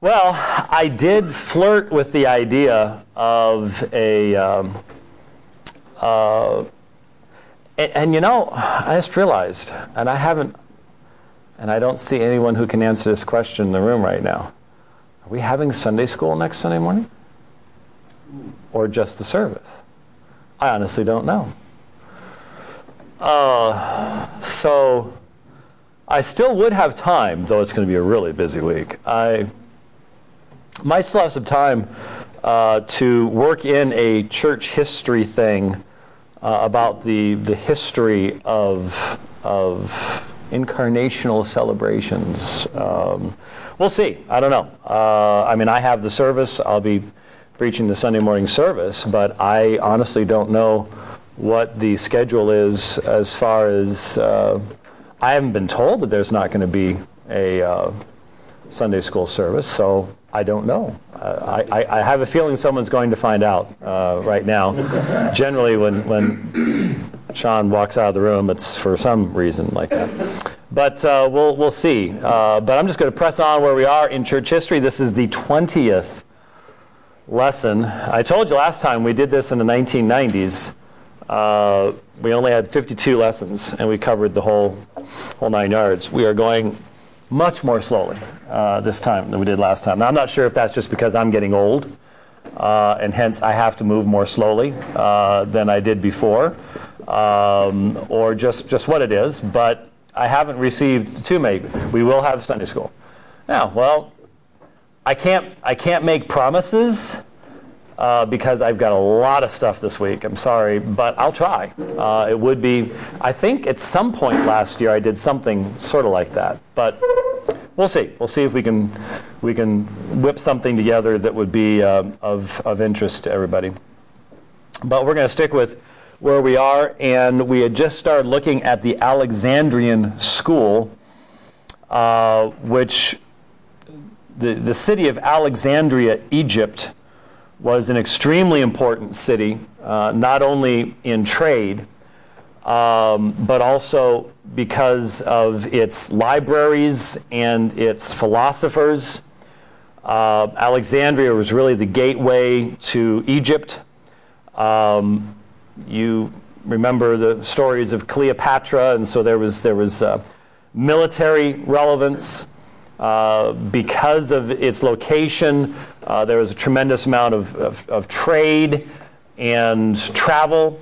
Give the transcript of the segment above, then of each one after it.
Well, I did flirt with the idea of a. Um, uh, and, and, you know, I just realized, and I haven't, and I don't see anyone who can answer this question in the room right now. Are we having Sunday school next Sunday morning? Or just the service? I honestly don't know. Uh, so I still would have time, though it's going to be a really busy week. I might still have some time uh, to work in a church history thing uh, about the, the history of, of incarnational celebrations. Um, we'll see. I don't know. Uh, I mean, I have the service. I'll be preaching the Sunday morning service, but I honestly don't know what the schedule is as far as. Uh, I haven't been told that there's not going to be a uh, Sunday school service, so I don't know. Uh, I, I, have a feeling someone's going to find out uh, right now. Generally, when, when Sean walks out of the room, it's for some reason like that. But uh, we'll, we'll see. Uh, but I'm just going to press on where we are in church history. This is the 20th lesson. I told you last time we did this in the 1990s. Uh, we only had 52 lessons, and we covered the whole, whole nine yards. We are going much more slowly uh, this time than we did last time. Now, I'm not sure if that's just because I'm getting old, uh, and hence I have to move more slowly uh, than I did before, um, or just, just what it is, but I haven't received too many. We will have Sunday school. Now, well, I can't, I can't make promises uh, because I've got a lot of stuff this week. I'm sorry, but I'll try. Uh, it would be, I think at some point last year I did something sort of like that, but we'll see. We'll see if we can, we can whip something together that would be uh, of, of interest to everybody. But we're going to stick with where we are, and we had just started looking at the Alexandrian school, uh, which the, the city of Alexandria, Egypt, was an extremely important city, uh, not only in trade, um, but also because of its libraries and its philosophers. Uh, Alexandria was really the gateway to Egypt. Um, you remember the stories of Cleopatra, and so there was there was uh, military relevance. Uh, because of its location, uh, there was a tremendous amount of, of, of, trade and travel,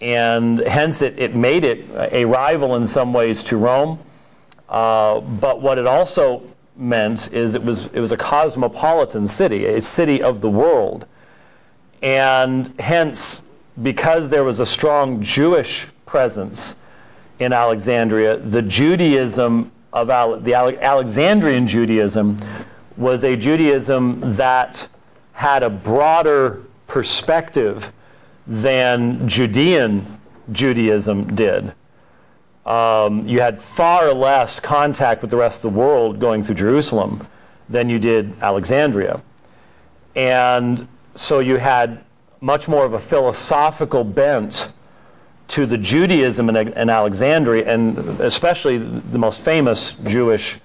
and hence it, it made it a rival in some ways to Rome. Uh, but what it also meant is it was, it was a cosmopolitan city, a city of the world. And hence, because there was a strong Jewish presence in Alexandria, the Judaism of the Alexandrian Judaism was a Judaism that had a broader perspective than Judean Judaism did. Um, you had far less contact with the rest of the world going through Jerusalem than you did Alexandria. And so you had much more of a philosophical bent to the Judaism in, in Alexandria, and especially the most famous Jewish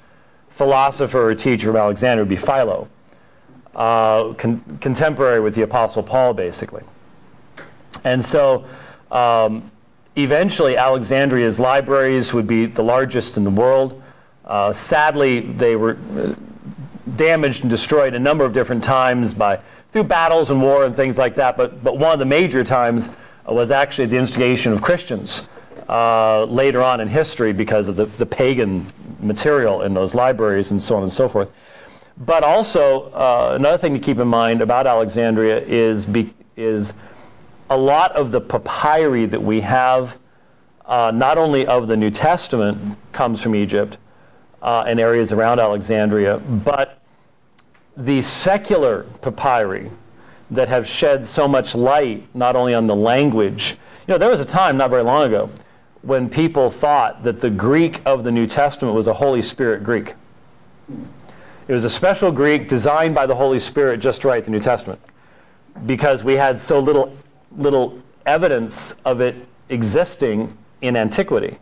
philosopher or teacher of Alexandria would be Philo, uh, con- contemporary with the Apostle Paul, basically. And so um, eventually, Alexandria's libraries would be the largest in the world. Uh, sadly, they were uh, damaged and destroyed a number of different times by through battles and war and things like that. But, but one of the major times was actually the instigation of Christians uh, later on in history because of the, the pagan material in those libraries and so on and so forth. But also, uh, another thing to keep in mind about Alexandria is, be, is a lot of the papyri that we have, uh, not only of the New Testament, comes from Egypt uh, and areas around Alexandria, but the secular papyri that have shed so much light not only on the language. You know, there was a time not very long ago when people thought that the Greek of the New Testament was a Holy Spirit Greek. It was a special Greek designed by the Holy Spirit just to write the New Testament because we had so little, little evidence of it existing in antiquity.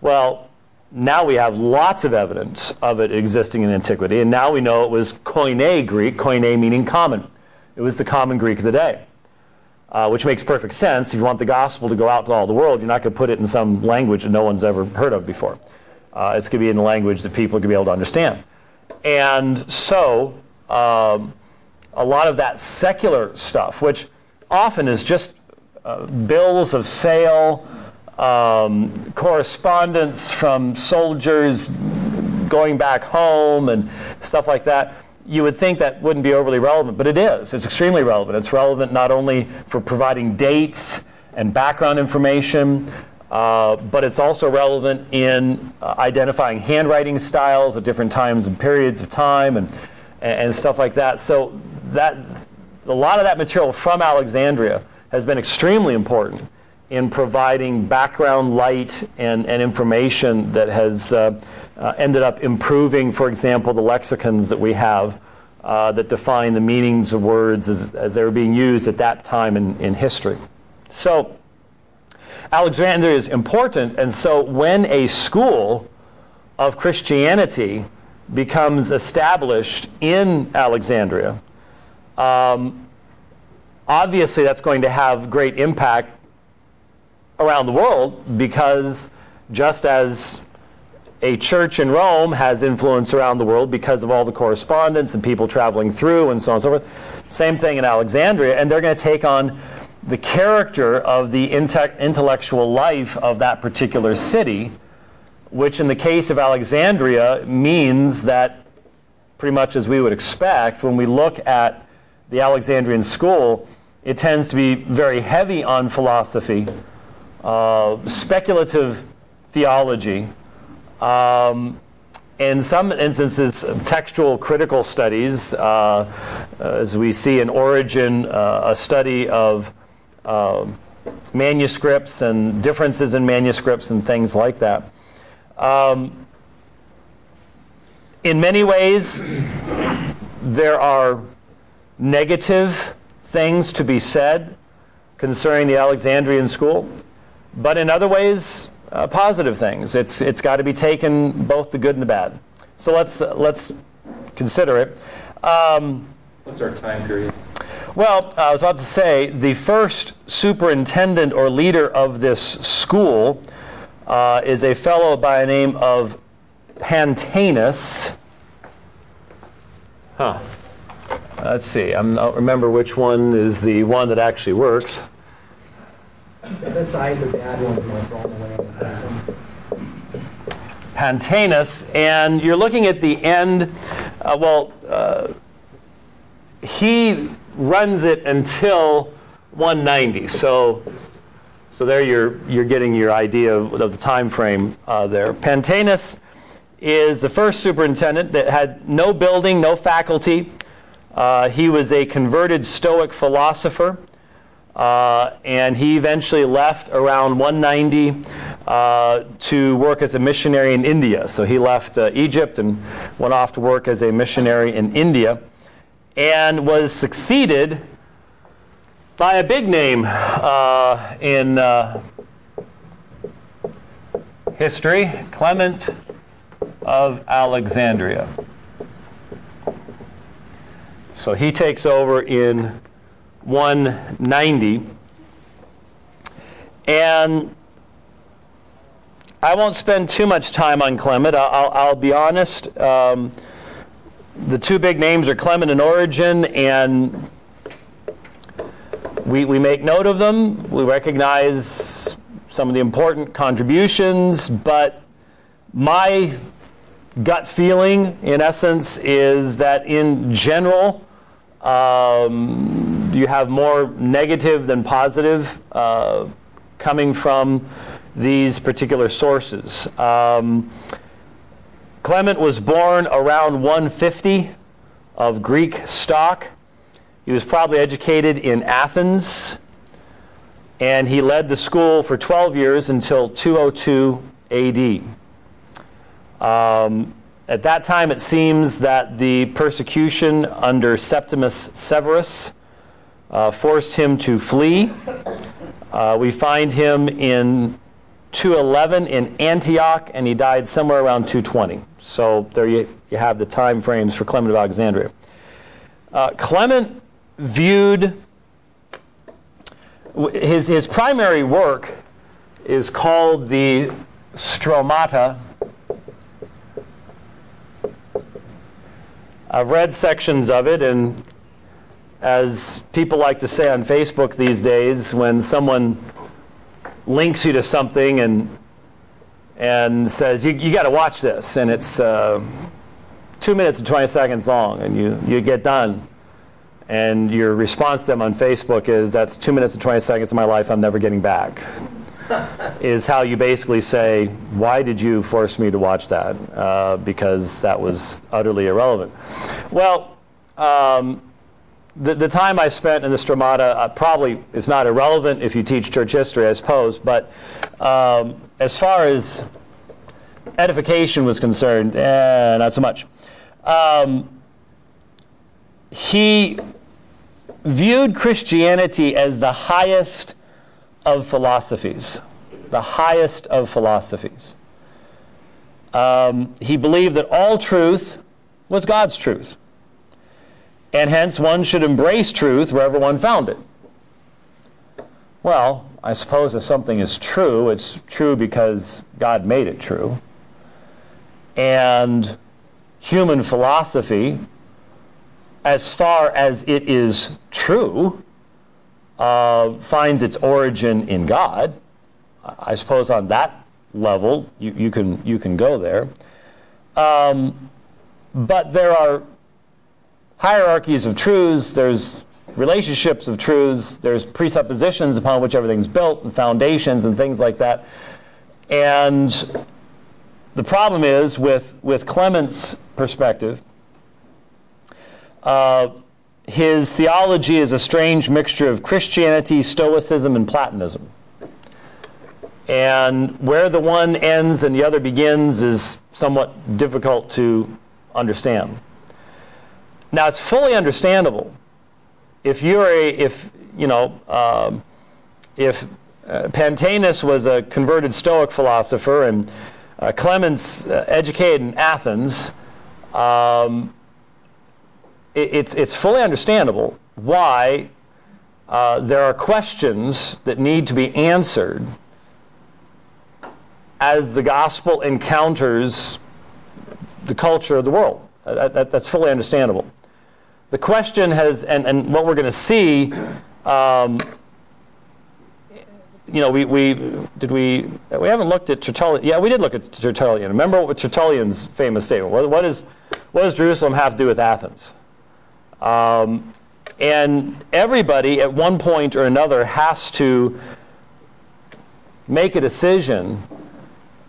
Well, now we have lots of evidence of it existing in antiquity, and now we know it was Koine Greek, Koine meaning common. It was the common Greek of the day, uh, which makes perfect sense. If you want the gospel to go out to all the world, you're not going to put it in some language that no one's ever heard of before. Uh, it's going to be in the language that people are going to be able to understand. And so, um, a lot of that secular stuff, which often is just uh, bills of sale, um, correspondence from soldiers going back home, and stuff like that. You would think that wouldn't be overly relevant, but it is. It's extremely relevant. It's relevant not only for providing dates and background information, uh, but it's also relevant in uh, identifying handwriting styles at different times and periods of time and, and stuff like that. So that a lot of that material from Alexandria has been extremely important in providing background light and, and information that has uh, uh, ended up improving, for example, the lexicons that we have uh, that define the meanings of words as, as they were being used at that time in, in history. So, Alexandria is important, and so when a school of Christianity becomes established in Alexandria, um, obviously that's going to have great impact around the world because just as a church in Rome has influence around the world because of all the correspondence and people traveling through and so on and so forth, same thing in Alexandria, and they're going to take on the character of the inte- intellectual life of that particular city, which in the case of Alexandria means that, pretty much as we would expect, when we look at the Alexandrian school, it tends to be very heavy on philosophy, uh, speculative theology, um, in some instances, textual critical studies, uh, as we see in Origen, uh, a study of um, manuscripts and differences in manuscripts and things like that. Um, in many ways, there are negative things to be said concerning the Alexandrian school, but in other ways, uh, positive things. It's, it's got to be taken both the good and the bad. So let's, uh, let's consider it. Um, What's our time period? Well, I was about to say the first superintendent or leader of this school uh, is a fellow by the name of Pantaenus. Huh. Let's see. I don't remember which one is the one that actually works. Pantaenus, and you're looking at the end. Uh, well, uh, he runs it until 190. So, so there you're, you're getting your idea of, of the time frame uh, there. Pantaenus is the first superintendent that had no building, no faculty. Uh, he was a converted Stoic philosopher. Uh, and he eventually left around 190 uh, to work as a missionary in India. So he left uh, Egypt and went off to work as a missionary in India and was succeeded by a big name uh, in uh, history, Clement of Alexandria. So he takes over in 190. And I won't spend too much time on Clement. I'll, I'll be honest. Um, the two big names are Clement and Origen, and we, we make note of them. We recognize some of the important contributions, but my gut feeling, in essence, is that in general, um, you have more negative than positive uh, coming from these particular sources. Um, Clement was born around 150 of Greek stock. He was probably educated in Athens, and he led the school for 12 years until 202 AD. Um, at that time, it seems that the persecution under Septimius Severus uh, forced him to flee. Uh, we find him in 211 in Antioch, and he died somewhere around 220. So there you, you have the time frames for Clement of Alexandria. Uh, Clement viewed his, his primary work is called the Stromata. I've read sections of it, and as people like to say on Facebook these days, when someone links you to something and and says you, you got to watch this, and it's uh, two minutes and 20 seconds long, and you, you get done, and your response to them on Facebook is that's two minutes and 20 seconds of my life I'm never getting back. is how you basically say, why did you force me to watch that? Uh, because that was utterly irrelevant. Well, um, the, the time I spent in the Stromata uh, probably is not irrelevant if you teach church history, I suppose, but um, as far as edification was concerned, eh, not so much. Um, he viewed Christianity as the highest of philosophies, the highest of philosophies. Um, he believed that all truth was God's truth and hence one should embrace truth wherever one found it. Well, I suppose if something is true, it's true because God made it true. And human philosophy, as far as it is true, uh, finds its origin in God. I suppose on that level, you, you, can, you can go there. Um, but there are hierarchies of truths, there's relationships of truths, there's presuppositions upon which everything's built, and foundations and things like that. And the problem is with, with Clement's perspective, uh, his theology is a strange mixture of Christianity, Stoicism, and Platonism. And where the one ends and the other begins is somewhat difficult to understand. Now, it's fully understandable if you're a, if, you know, um, if uh, Pantaenus was a converted Stoic philosopher and uh, Clemens uh, educated in Athens, um, it, it's, it's fully understandable why uh, there are questions that need to be answered as the gospel encounters the culture of the world. That, that's fully understandable. The question has, and, and what we're going to see, um, you know, we, we did we we haven't looked at Tertullian. Yeah, we did look at Tertullian. Remember what Tertullian's famous statement? What, what is what does Jerusalem have to do with Athens? Um, and everybody at one point or another has to make a decision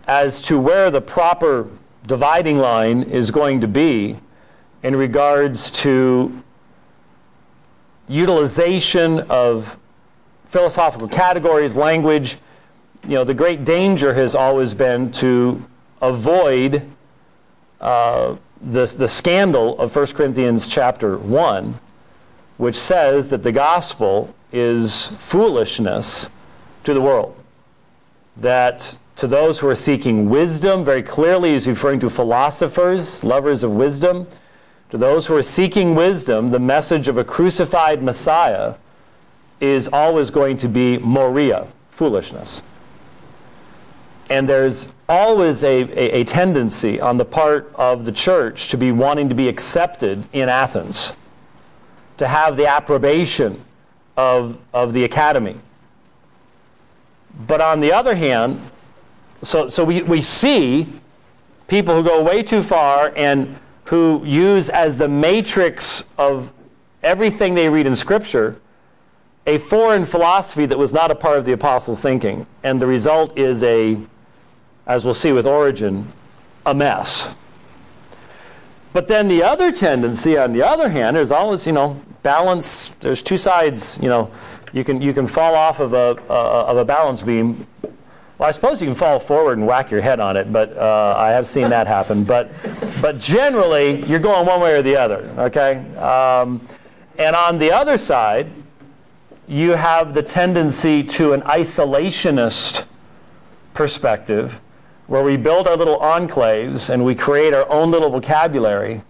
as to where the proper dividing line is going to be in regards to utilization of philosophical categories, language. You know, the great danger has always been to avoid uh, the, the scandal of 1 Corinthians chapter 1, which says that the gospel is foolishness to the world. That to those who are seeking wisdom, very clearly he's referring to philosophers, lovers of wisdom, to those who are seeking wisdom, the message of a crucified Messiah is always going to be moria, foolishness. And there's always a, a, a, tendency on the part of the church to be wanting to be accepted in Athens, to have the approbation of, of the academy. But on the other hand, so, so we, we see people who go way too far and who use as the matrix of everything they read in Scripture a foreign philosophy that was not a part of the apostles' thinking. And the result is a, as we'll see with Origen, a mess. But then the other tendency, on the other hand, is always, you know, balance. There's two sides, you know. You can, you can fall off of a, uh, of a balance beam I suppose you can fall forward and whack your head on it, but uh, I have seen that happen. But, but generally, you're going one way or the other, okay? Um, and on the other side, you have the tendency to an isolationist perspective, where we build our little enclaves and we create our own little vocabulary,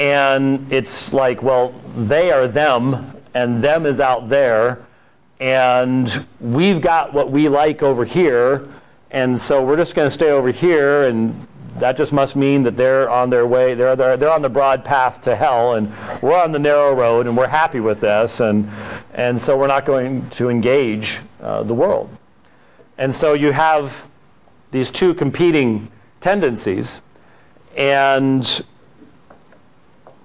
and it's like, well, they are them, and them is out there, and we've got what we like over here, and so we're just going to stay over here, and that just must mean that they're on their way, they're, they're, they're on the broad path to hell, and we're on the narrow road, and we're happy with this, and, and so we're not going to engage uh, the world. And so you have these two competing tendencies, and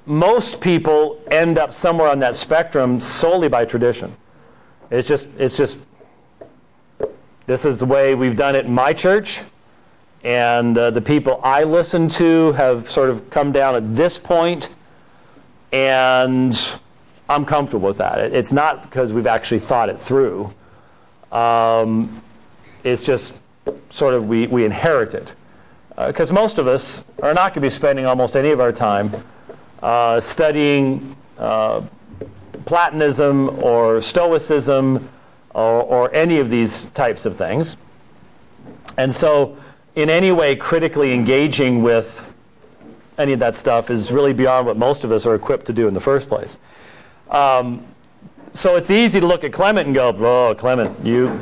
most people end up somewhere on that spectrum solely by tradition. It's just, it's just, this is the way we've done it in my church. And uh, the people I listen to have sort of come down at this point, and I'm comfortable with that. It's not because we've actually thought it through. Um, it's just sort of we, we inherit it. Because uh, most of us are not going to be spending almost any of our time uh, studying uh, Platonism or Stoicism or, or any of these types of things. And so, in any way, critically engaging with any of that stuff is really beyond what most of us are equipped to do in the first place. Um, so it's easy to look at Clement and go, "Oh, Clement, you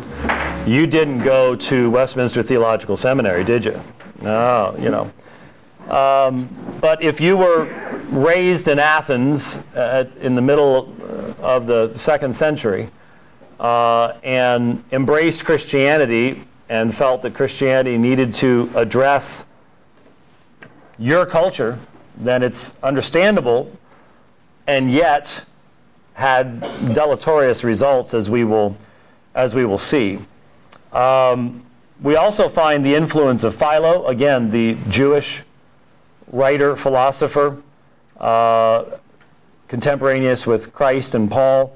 you didn't go to Westminster Theological Seminary, did you?" No, you know. Um, but if you were raised in Athens uh, in the middle of the second century uh, and embraced Christianity and felt that Christianity needed to address your culture, then it's understandable and yet had deleterious results as we will, as we will see. Um, we also find the influence of Philo, again, the Jewish writer, philosopher, uh, contemporaneous with Christ and Paul,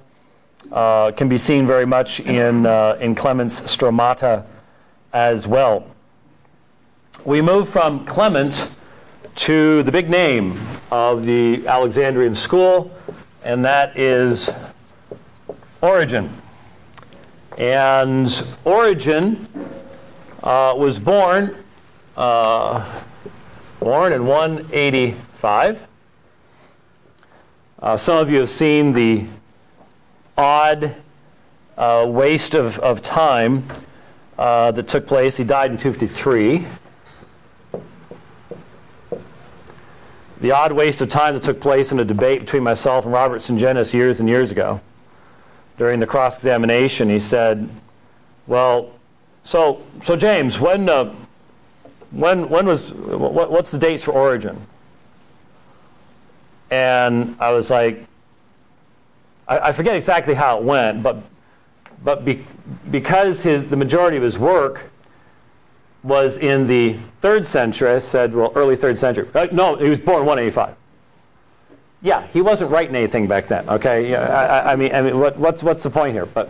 uh, can be seen very much in, uh, in Clement's Stromata as well. We move from Clement to the big name of the Alexandrian school, and that is Origen. And Origen uh, was born uh, born in 185. Uh, some of you have seen the odd uh, waste of, of time uh, that took place. He died in 253. The odd waste of time that took place in a debate between myself and Robert Sungenis years and years ago. During the cross examination, he said, Well, so, so James, when, uh, when, when was, what, what's the dates for Origen? And I was like, I, I forget exactly how it went, but, but be, because his, the majority of his work was in the third century, I said, well, early third century. Uh, no, he was born 185. Yeah, he wasn't writing anything back then. Okay, yeah, I, I mean, I mean, what, what's what's the point here? But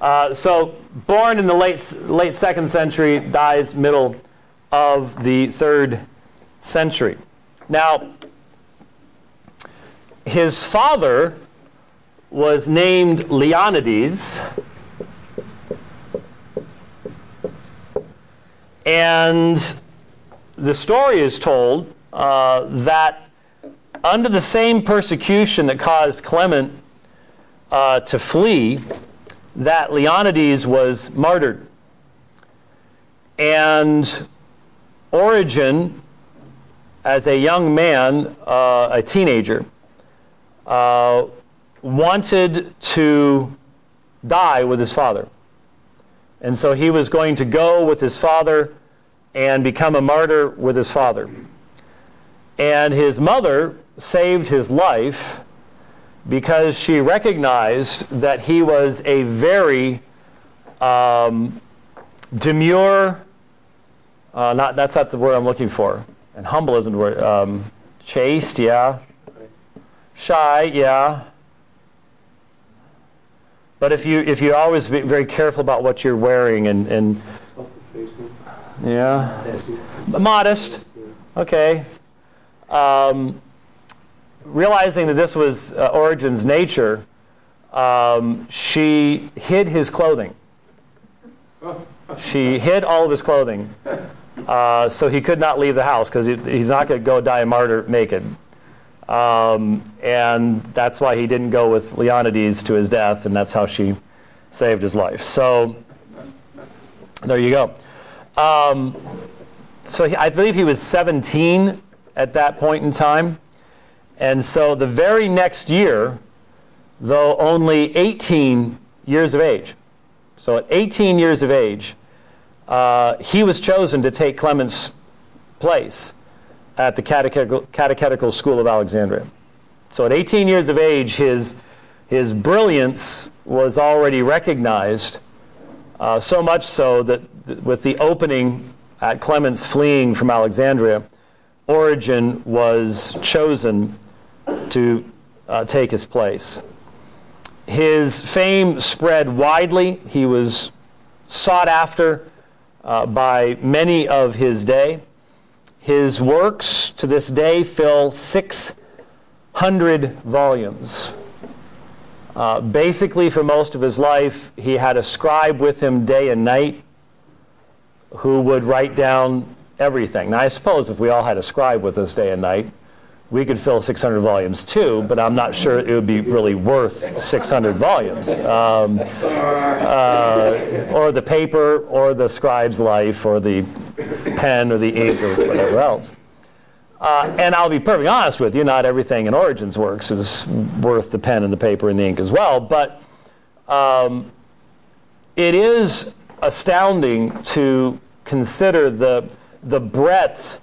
uh, so, born in the late late second century, dies middle of the third century. Now, his father was named Leonides. And the story is told uh, that under the same persecution that caused Clement uh, to flee, that Leonides was martyred. And Origen, as a young man, uh, a teenager, uh, wanted to die with his father. And so he was going to go with his father and become a martyr with his father. And his mother saved his life because she recognized that he was a very um, demure, uh, not, that's not the word I'm looking for, and humble isn't the word, um, chaste, yeah, shy, yeah. But if you if you always be very careful about what you're wearing and and yeah, modest, okay. Um, realizing that this was uh, Origen's nature, um, she hid his clothing. She hid all of his clothing uh, so he could not leave the house because he, he's not going to go die a martyr naked. Um, and that's why he didn't go with Leonides to his death, and that's how she saved his life. So there you go. Um, so he, I believe he was 17 at that point in time. And so the very next year, though only 18 years of age, so at 18 years of age, uh, he was chosen to take Clement's place at the catechetical, catechetical school of Alexandria. So at 18 years of age, his, his brilliance was already recognized, uh, so much so that th- with the opening at Clement's fleeing from Alexandria, Origen was chosen to uh, take his place. His fame spread widely. He was sought after uh, by many of his day. His works to this day fill 600 volumes. Uh, basically, for most of his life, he had a scribe with him day and night who would write down everything. Now, I suppose if we all had a scribe with us day and night, we could fill 600 volumes too, but I'm not sure it would be really worth 600 volumes. Um, uh, or the paper, or the scribe's life, or the pen, or the ink, or whatever else. Uh, and I'll be perfectly honest with you, not everything in Origen's works is worth the pen and the paper and the ink as well, but um, it is astounding to consider the, the breadth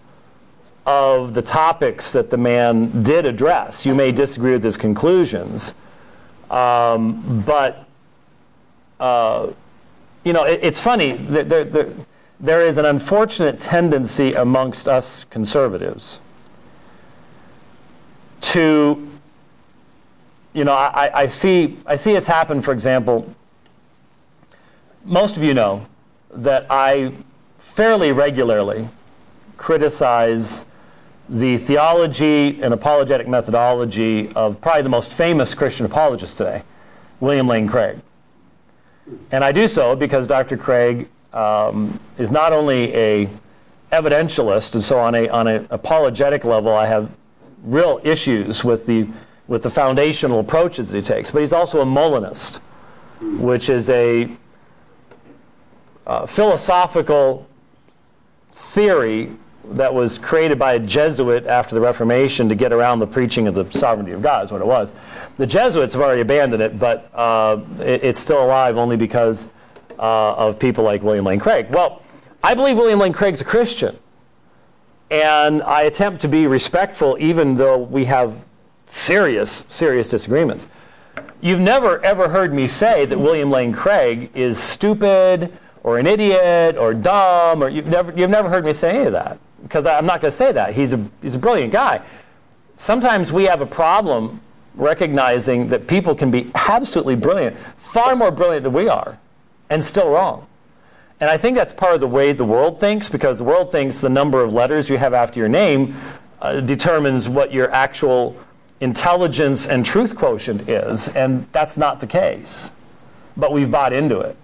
of the topics that the man did address. You may disagree with his conclusions, um, but uh, you know it, it's funny. There, there, there is an unfortunate tendency amongst us conservatives to, you know, I, I see I see this happen. For example, most of you know that I fairly regularly criticize the theology and apologetic methodology of probably the most famous Christian apologist today, William Lane Craig. And I do so because Dr. Craig um, is not only a evidentialist, and so on a on an apologetic level, I have real issues with the with the foundational approaches he takes, but he's also a Molinist, which is a uh, philosophical theory that was created by a Jesuit after the Reformation to get around the preaching of the sovereignty of God, is what it was. The Jesuits have already abandoned it, but uh, it, it's still alive only because uh, of people like William Lane Craig. Well, I believe William Lane Craig's a Christian, and I attempt to be respectful even though we have serious, serious disagreements. You've never ever heard me say that William Lane Craig is stupid or an idiot or dumb, or you've never, you've never heard me say any of that because I'm not going to say that. He's a, he's a brilliant guy. Sometimes we have a problem recognizing that people can be absolutely brilliant, far more brilliant than we are, and still wrong. And I think that's part of the way the world thinks because the world thinks the number of letters you have after your name uh, determines what your actual intelligence and truth quotient is, and that's not the case. But we've bought into it.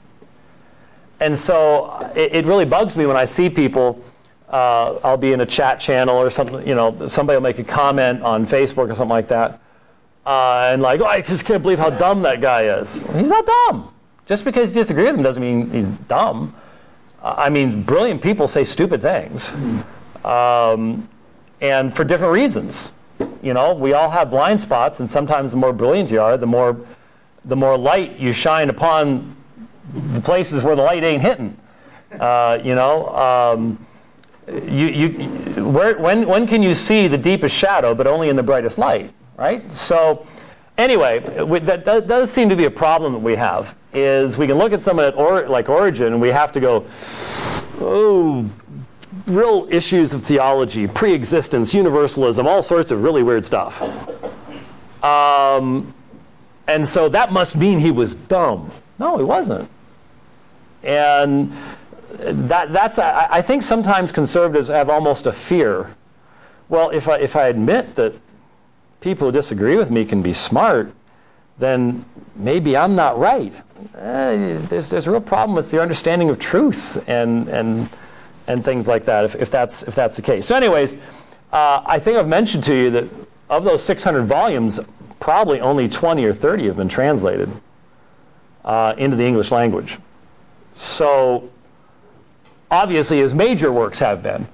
And so it, it really bugs me when I see people uh, I'll be in a chat channel or something, you know, somebody will make a comment on Facebook or something like that. Uh, and like, oh, I just can't believe how dumb that guy is. He's not dumb. Just because you disagree with him doesn't mean he's dumb. Uh, I mean, brilliant people say stupid things. Um, and for different reasons. You know, we all have blind spots, and sometimes the more brilliant you are, the more, the more light you shine upon the places where the light ain't hitting. Uh, you know, um, you, you, where, when, when can you see the deepest shadow, but only in the brightest light, right? So, anyway, that, does seem to be a problem that we have. Is we can look at some of or, like Origen, we have to go, oh, real issues of theology, pre-existence, universalism, all sorts of really weird stuff. Um, and so that must mean he was dumb. No, he wasn't. And that, that's, I, I think sometimes conservatives have almost a fear. Well, if I, if I admit that people who disagree with me can be smart, then maybe I'm not right. Uh, there's, there's a real problem with your understanding of truth and, and, and things like that, if, if, that's, if that's the case. So, anyways, uh, I think I've mentioned to you that of those 600 volumes, probably only 20 or 30 have been translated uh, into the English language. So, obviously, his major works have been.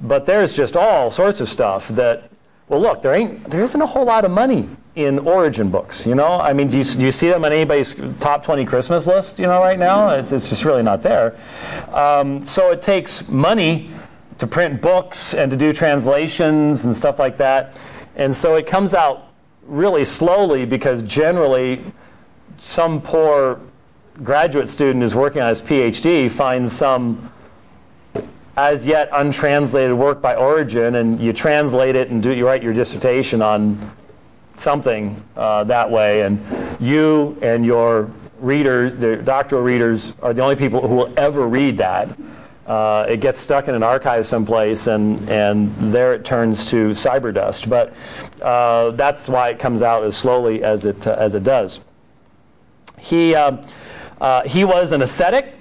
But there's just all sorts of stuff that, well, look, there, ain't, there isn't a whole lot of money in Origen books. You know, I mean, do you, do you see them on anybody's top 20 Christmas list? You know, right now, it's, it's just really not there. Um, so it takes money to print books and to do translations and stuff like that, and so it comes out really slowly because generally, some poor graduate student who's working on his PhD finds some as yet untranslated work by Origen, and you translate it and do you write your dissertation on something uh, that way, and you and your reader, the doctoral readers, are the only people who will ever read that. Uh, it gets stuck in an archive someplace, and, and there it turns to cyber dust. But uh, that's why it comes out as slowly as it, uh, as it does. He, uh, uh, he was an ascetic.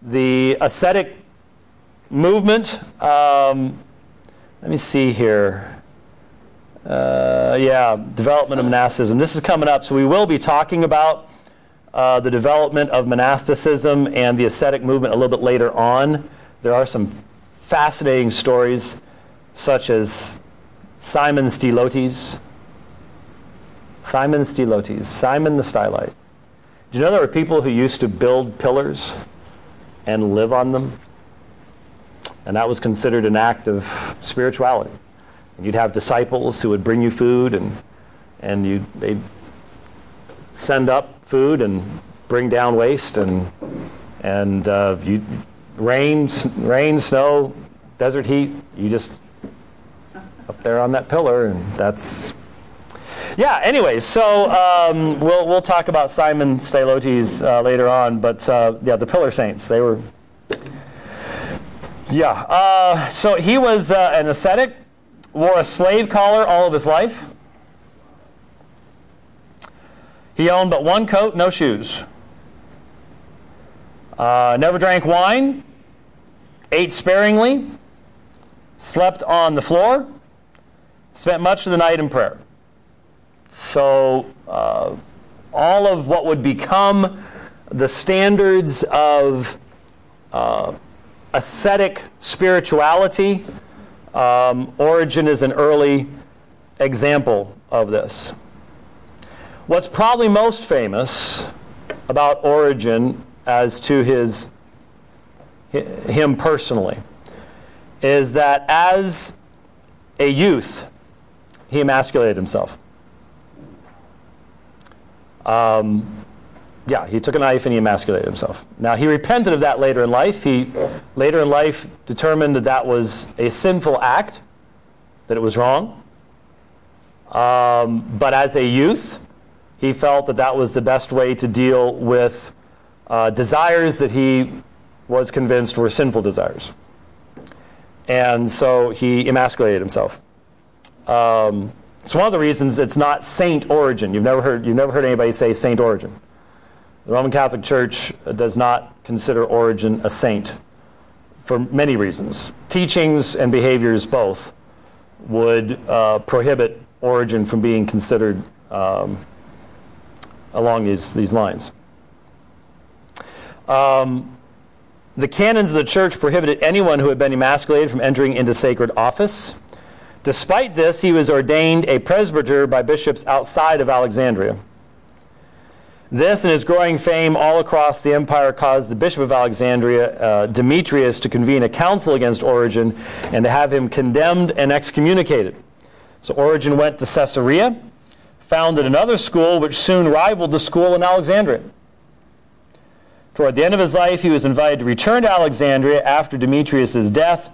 The ascetic movement, um, let me see here. Uh, yeah, development of monasticism. This is coming up, so we will be talking about uh, the development of monasticism and the ascetic movement a little bit later on. There are some fascinating stories, such as Simon Stylites. Simon Stylites, Simon the Stylite. Do you know there were people who used to build pillars and live on them? And that was considered an act of spirituality. You'd have disciples who would bring you food, and, and you, they'd send up food and bring down waste, and, and uh, you, rain, rain, snow, desert heat, you just up there on that pillar, and that's yeah. anyway, so um, we'll we'll talk about Simon Stylites uh, later on, but uh, yeah, the Pillar Saints they were. Yeah. Uh, so he was uh, an ascetic wore a slave collar all of his life. He owned but one coat, no shoes. Uh, never drank wine, ate sparingly, slept on the floor, spent much of the night in prayer. So, uh, all of what would become the standards of uh, ascetic spirituality um, Origen is an early example of this. What's probably most famous about Origen as to his him personally is that as a youth he emasculated himself. Um, yeah, he took a knife and he emasculated himself. Now, he repented of that later in life. He later in life determined that that was a sinful act, that it was wrong. Um, but as a youth, he felt that that was the best way to deal with uh, desires that he was convinced were sinful desires. And so he emasculated himself. Um, it's one of the reasons it's not Saint Origen. You've never heard, you've never heard anybody say Saint Origen. The Roman Catholic Church does not consider Origen a saint for many reasons. Teachings and behaviors both would uh, prohibit Origen from being considered um, along these, these lines. Um, the canons of the church prohibited anyone who had been emasculated from entering into sacred office. Despite this, he was ordained a presbyter by bishops outside of Alexandria. This and his growing fame all across the empire caused the Bishop of Alexandria, uh, Demetrius, to convene a council against Origen and to have him condemned and excommunicated. So Origen went to Caesarea, founded another school which soon rivaled the school in Alexandria. Toward the end of his life, he was invited to return to Alexandria after Demetrius' death,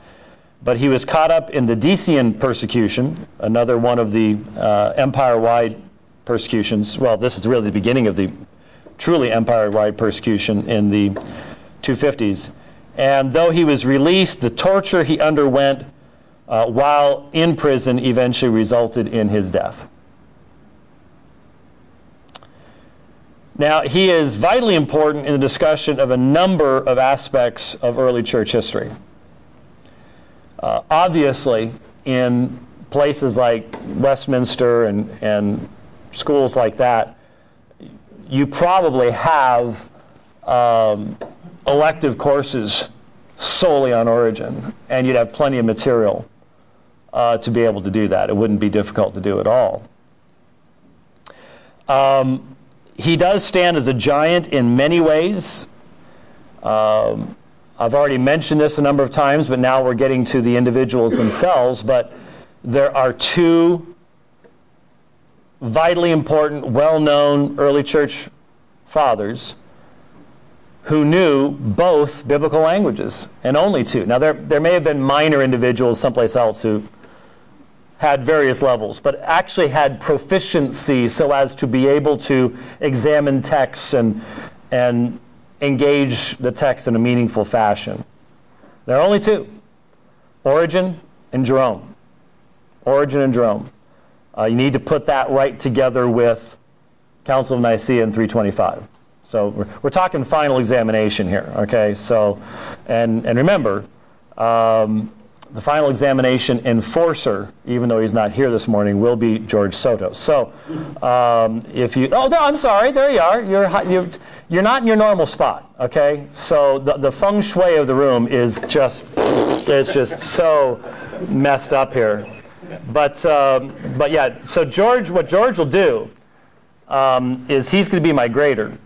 but he was caught up in the Decian persecution, another one of the uh, empire wide persecutions. Well, this is really the beginning of the truly empire wide persecution in the 250s. And though he was released, the torture he underwent uh, while in prison eventually resulted in his death. Now, he is vitally important in the discussion of a number of aspects of early church history. Uh, obviously, in places like Westminster and, and schools like that, you probably have um, elective courses solely on Origen, and you'd have plenty of material uh, to be able to do that. It wouldn't be difficult to do at all. Um, he does stand as a giant in many ways. Um, I've already mentioned this a number of times, but now we're getting to the individuals themselves. But there are two vitally important, well known early church fathers who knew both biblical languages, and only two. Now, there, there may have been minor individuals someplace else who had various levels, but actually had proficiency so as to be able to examine texts and, and engage the text in a meaningful fashion. There are only two Origen and Jerome. Origen and Jerome. Uh, you need to put that right together with Council of Nicaea in 325. So we're, we're talking final examination here, okay? So, and, and remember, um, the final examination enforcer, even though he's not here this morning, will be George Soto. So, um, if you, oh, no, I'm sorry, there you are. You're, you're, you're not in your normal spot, okay? So, the, the feng shui of the room is just, it's just so messed up here. But, um, but yeah, so George, what George will do um, is he's going to be my grader.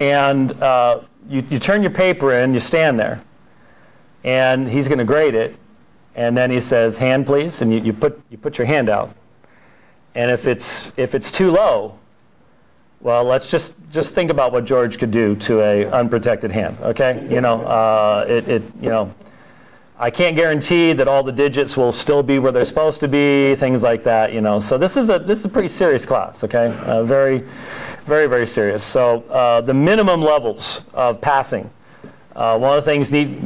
And uh, you, you turn your paper in, you stand there and he's going to grade it. And then he says, "Hand, please," and you, you put you put your hand out. And if it's if it's too low, well, let's just just think about what George could do to a unprotected hand. Okay, you know, uh, it, it you know. I can't guarantee that all the digits will still be where they're supposed to be, things like that, you know. So this is a this is a pretty serious class, okay? Uh, very, very, very serious. So uh, the minimum levels of passing. Uh, one of the things need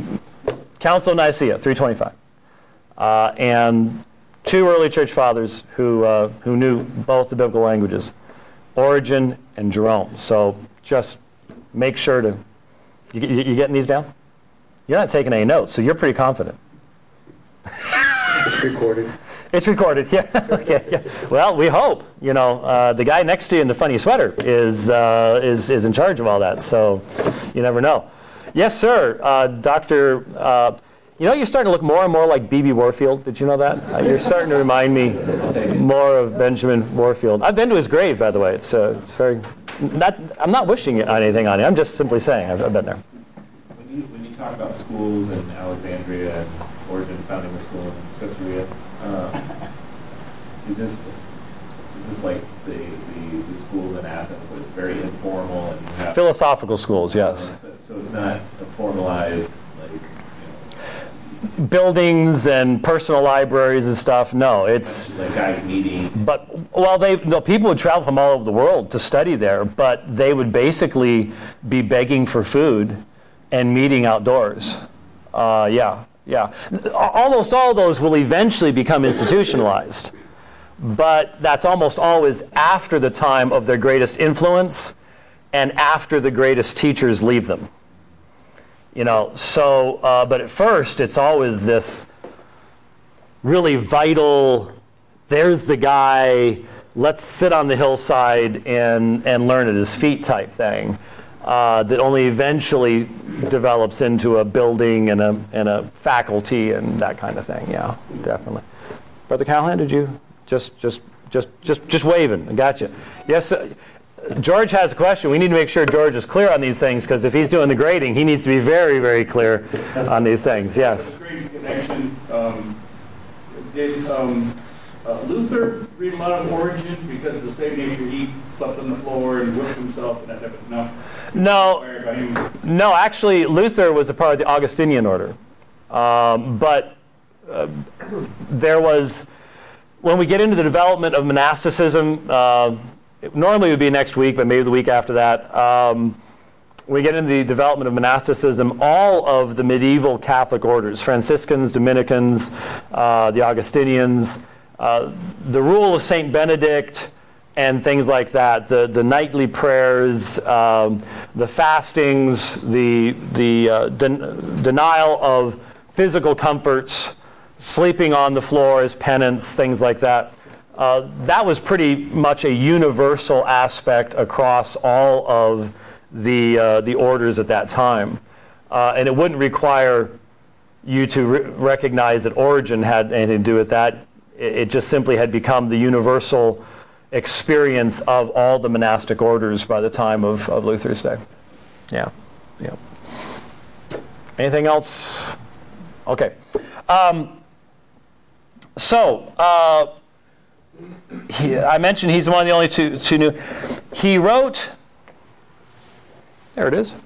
Council of Nicaea, 325. Uh, and two early church fathers who, uh, who knew both the biblical languages, Origen and Jerome. So just make sure to, you, you, you getting these down? You're not taking any notes, so you're pretty confident. It's recorded. It's recorded, yeah. okay, yeah. Well, we hope. You know, uh, the guy next to you in the funny sweater is, uh, is, is in charge of all that, so you never know. Yes, sir. Uh, Dr. Uh, you know, you're starting to look more and more like B.B. Warfield. Did you know that? Uh, you're starting to remind me more of Benjamin Warfield. I've been to his grave, by the way. It's, uh, it's very. Not, I'm not wishing anything on you. I'm just simply saying I've, I've been there. When you, when you talk about schools in Alexandria and Origen founding the school in Caesarea, uh, is this is this like the, the, the schools in Athens where it's very informal and Philosophical schools, yes. so, it's not a formalized like Buildings and personal libraries and stuff. No, it's. like guys meeting. But well, they the people would travel from all over the world to study there, but they would basically be begging for food and meeting outdoors. Uh, yeah, yeah. Almost all those will eventually become institutionalized, but that's almost always after the time of their greatest influence and after the greatest teachers leave them. You know, so uh, but at first it's always this really vital. There's the guy. Let's sit on the hillside and and learn at his feet type thing. Uh, that only eventually develops into a building and a and a faculty and that kind of thing. Yeah, definitely. Brother Callahan, did you just just just just just waving? I got you. Yes. Uh, George has a question. We need to make sure George is clear on these things because if he's doing the grading, he needs to be very, very clear on these things. Yes. Um, did um, uh, Luther read a lot of Origen because of the same nature he slept on the floor and whipped himself and that type of no? No, Inspired by him. no. Actually, Luther was a part of the Augustinian order, um, but uh, there was when we get into the development of monasticism. Uh, it normally would be next week, but maybe the week after that. Um, we get into the development of monasticism, all of the medieval Catholic orders, Franciscans, Dominicans, uh, the Augustinians, uh, the rule of St. Benedict, and things like that, the, the nightly prayers, um, the fastings, the, the uh, den- denial of physical comforts, sleeping on the floor as penance, things like that. Uh, that was pretty much a universal aspect across all of the, uh, the orders at that time. Uh, and it wouldn't require you to re- recognize that Origen had anything to do with that. It, just simply had become the universal experience of all the monastic orders by the time of, of Luther's day. Yeah. Yeah. Anything else? Okay. Um, so, uh, he, I mentioned he's one of the only two, two new. He wrote, there it is,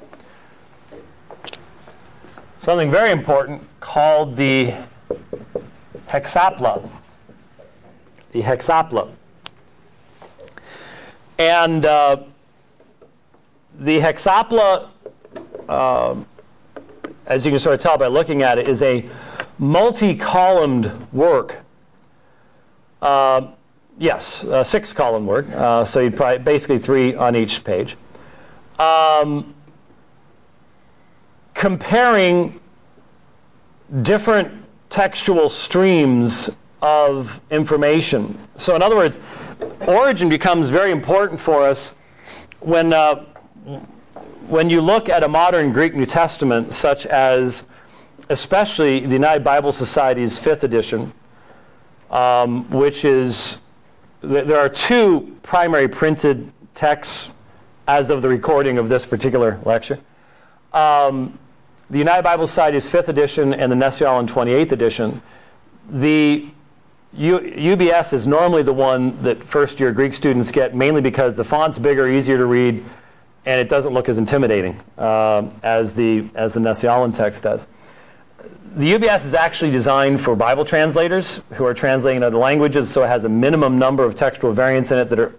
something very important called the Hexapla. The Hexapla. And uh, the Hexapla, uh, as you can sort of tell by looking at it, is a multi-columned work. Uh, yes, six-column work. Uh, so you'd probably basically three on each page. Um, comparing different textual streams of information. So, in other words, Origen becomes very important for us when, uh, when you look at a modern Greek New Testament, such as especially the United Bible Society's fifth edition, um, which is, th- there are two primary printed texts as of the recording of this particular lecture. Um, the United Bible Society's fifth edition and the Nestle Aland 28th edition. The U- UBS is normally the one that first year Greek students get, mainly because the font's bigger, easier to read, and it doesn't look as intimidating uh, as the as the Nestle Aland text does. The UBS is actually designed for Bible translators who are translating other languages, so it has a minimum number of textual variants in it that are.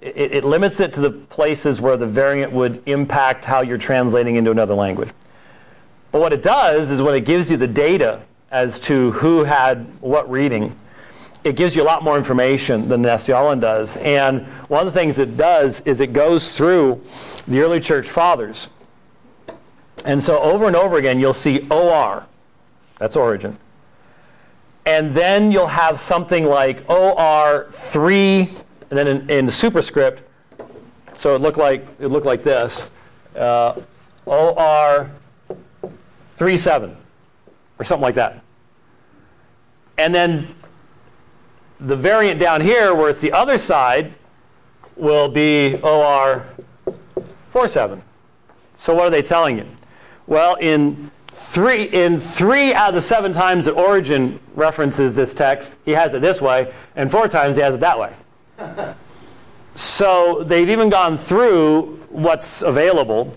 It, it limits it to the places where the variant would impact how you're translating into another language. But what it does is when it gives you the data as to who had what reading, it gives you a lot more information than Nestle Aland does. And one of the things it does is it goes through the early church fathers. And so over and over again, you'll see OR. That's Origen. And then you'll have something like OR3, and then in, in the superscript, so it looked like, it looked like this. Uh, OR 37 or something like that. And then the variant down here, where it's the other side, will be OR 47. So what are they telling you? Well, in three, in three out of the seven times that Origen references this text, he has it this way, and four times he has it that way. so they've even gone through what's available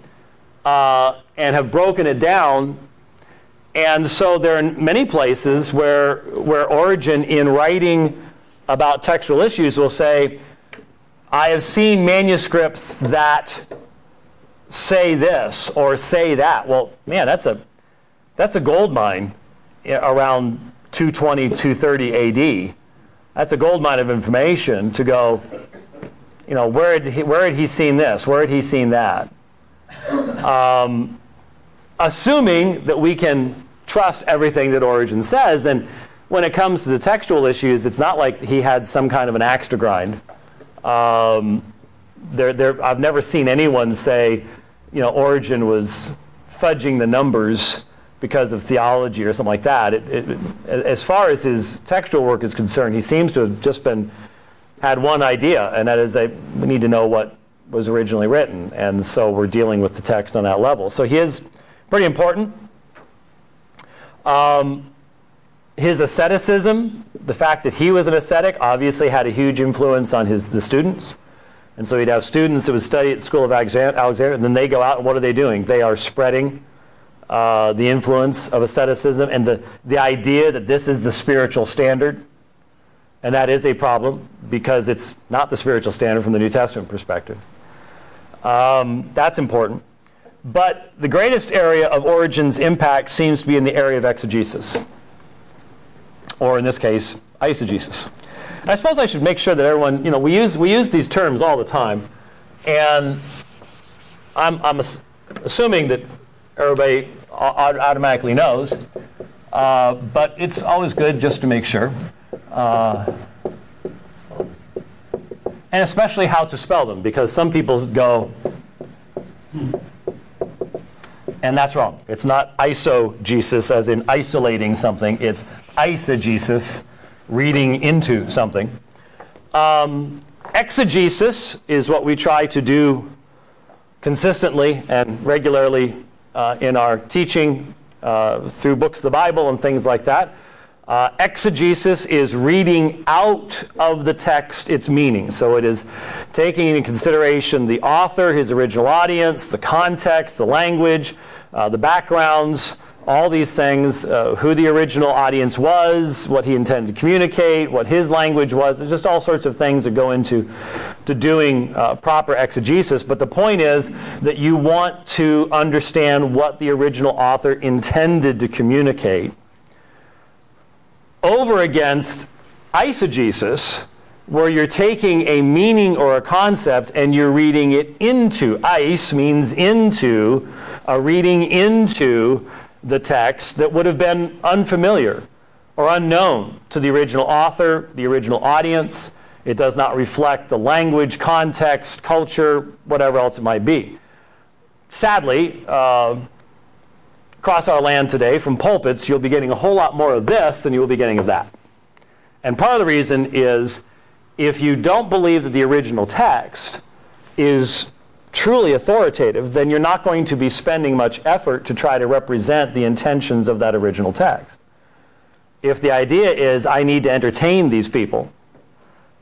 uh, and have broken it down. And so there are many places where, where Origen, in writing about textual issues, will say, I have seen manuscripts that say this or say that. Well, man, that's a, that's a gold mine around 220, 230 AD. That's a gold mine of information to go, you know, where had he, where had he seen this? Where had he seen that? Um, assuming that we can trust everything that Origen says. And when it comes to the textual issues, it's not like he had some kind of an axe to grind. Um, there, there, I've never seen anyone say, you know, Origen was fudging the numbers because of theology or something like that. It, it, as far as his textual work is concerned, he seems to have just been had one idea, and that is that we need to know what was originally written, and so we're dealing with the text on that level. So he is pretty important. Um, his asceticism, the fact that he was an ascetic, obviously had a huge influence on his the students. And so he'd have students that would study at the School of Alexandria, and then they go out, and what are they doing? They are spreading uh, the influence of asceticism and the, the idea that this is the spiritual standard. And that is a problem because it's not the spiritual standard from the New Testament perspective. Um, that's important. But the greatest area of Origen's impact seems to be in the area of exegesis, or in this case, eisegesis. I suppose I should make sure that everyone, you know, we use, we use these terms all the time. And I'm, I'm ass- assuming that everybody au- automatically knows. Uh, but it's always good just to make sure. Uh, and especially how to spell them, because some people go, "Hmm." And that's wrong. It's not isogesis, as in isolating something. It's eisegesis, reading into something. Um, exegesis is what we try to do consistently and regularly uh, in our teaching uh, through books of the Bible and things like that. Uh, exegesis is reading out of the text its meaning. So it is taking into consideration the author, his original audience, the context, the language, uh, the backgrounds, all these things, uh, who the original audience was, what he intended to communicate, what his language was, There's just all sorts of things that go into to doing uh, proper exegesis. But the point is that you want to understand what the original author intended to communicate over against eisegesis, where you're taking a meaning or a concept and you're reading it into. Eis means into, a reading into the text that would have been unfamiliar or unknown to the original author, the original audience. It does not reflect the language, context, culture, whatever else it might be. Sadly, uh, across our land today, from pulpits, you'll be getting a whole lot more of this than you will be getting of that. And part of the reason is if you don't believe that the original text is truly authoritative, then you're not going to be spending much effort to try to represent the intentions of that original text. If the idea is, I need to entertain these people,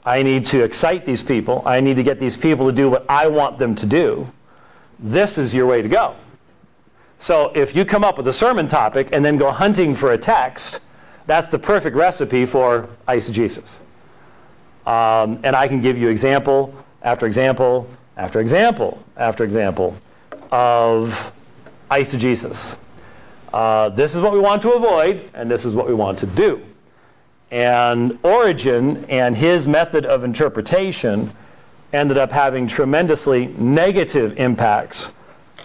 I need to excite these people, I need to get these people to do what I want them to do, this is your way to go. So if you come up with a sermon topic and then go hunting for a text, that's the perfect recipe for eisegesis. Um, and I can give you example after example after example after example of eisegesis. Uh, this is what we want to avoid, and this is what we want to do. And Origen and his method of interpretation ended up having tremendously negative impacts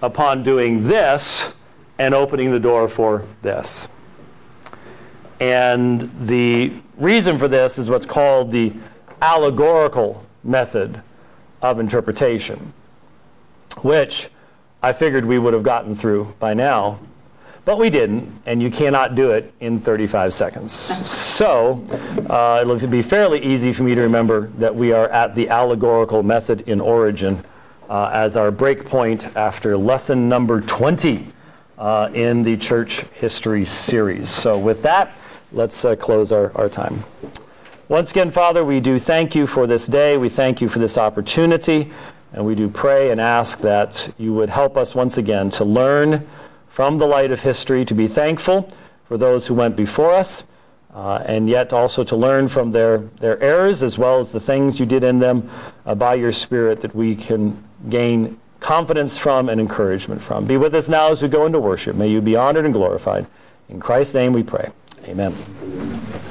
upon doing this and opening the door for this. And the reason for this is what's called the allegorical method of interpretation, which I figured we would have gotten through by now, but we didn't, and you cannot do it in 35 seconds. So uh, it'll be fairly easy for me to remember that we are at the allegorical method in Origen uh, as our break point after lesson number 20 uh, in the church history series. So, with that, let's uh, close our, our time. Once again, Father, we do thank you for this day. We thank you for this opportunity. And we do pray and ask that you would help us once again to learn from the light of history, to be thankful for those who went before us, uh, and yet also to learn from their, their errors as well as the things you did in them uh, by your Spirit that we can gain confidence from and encouragement from. Be with us now as we go into worship. May you be honored and glorified. In Christ's name we pray. Amen.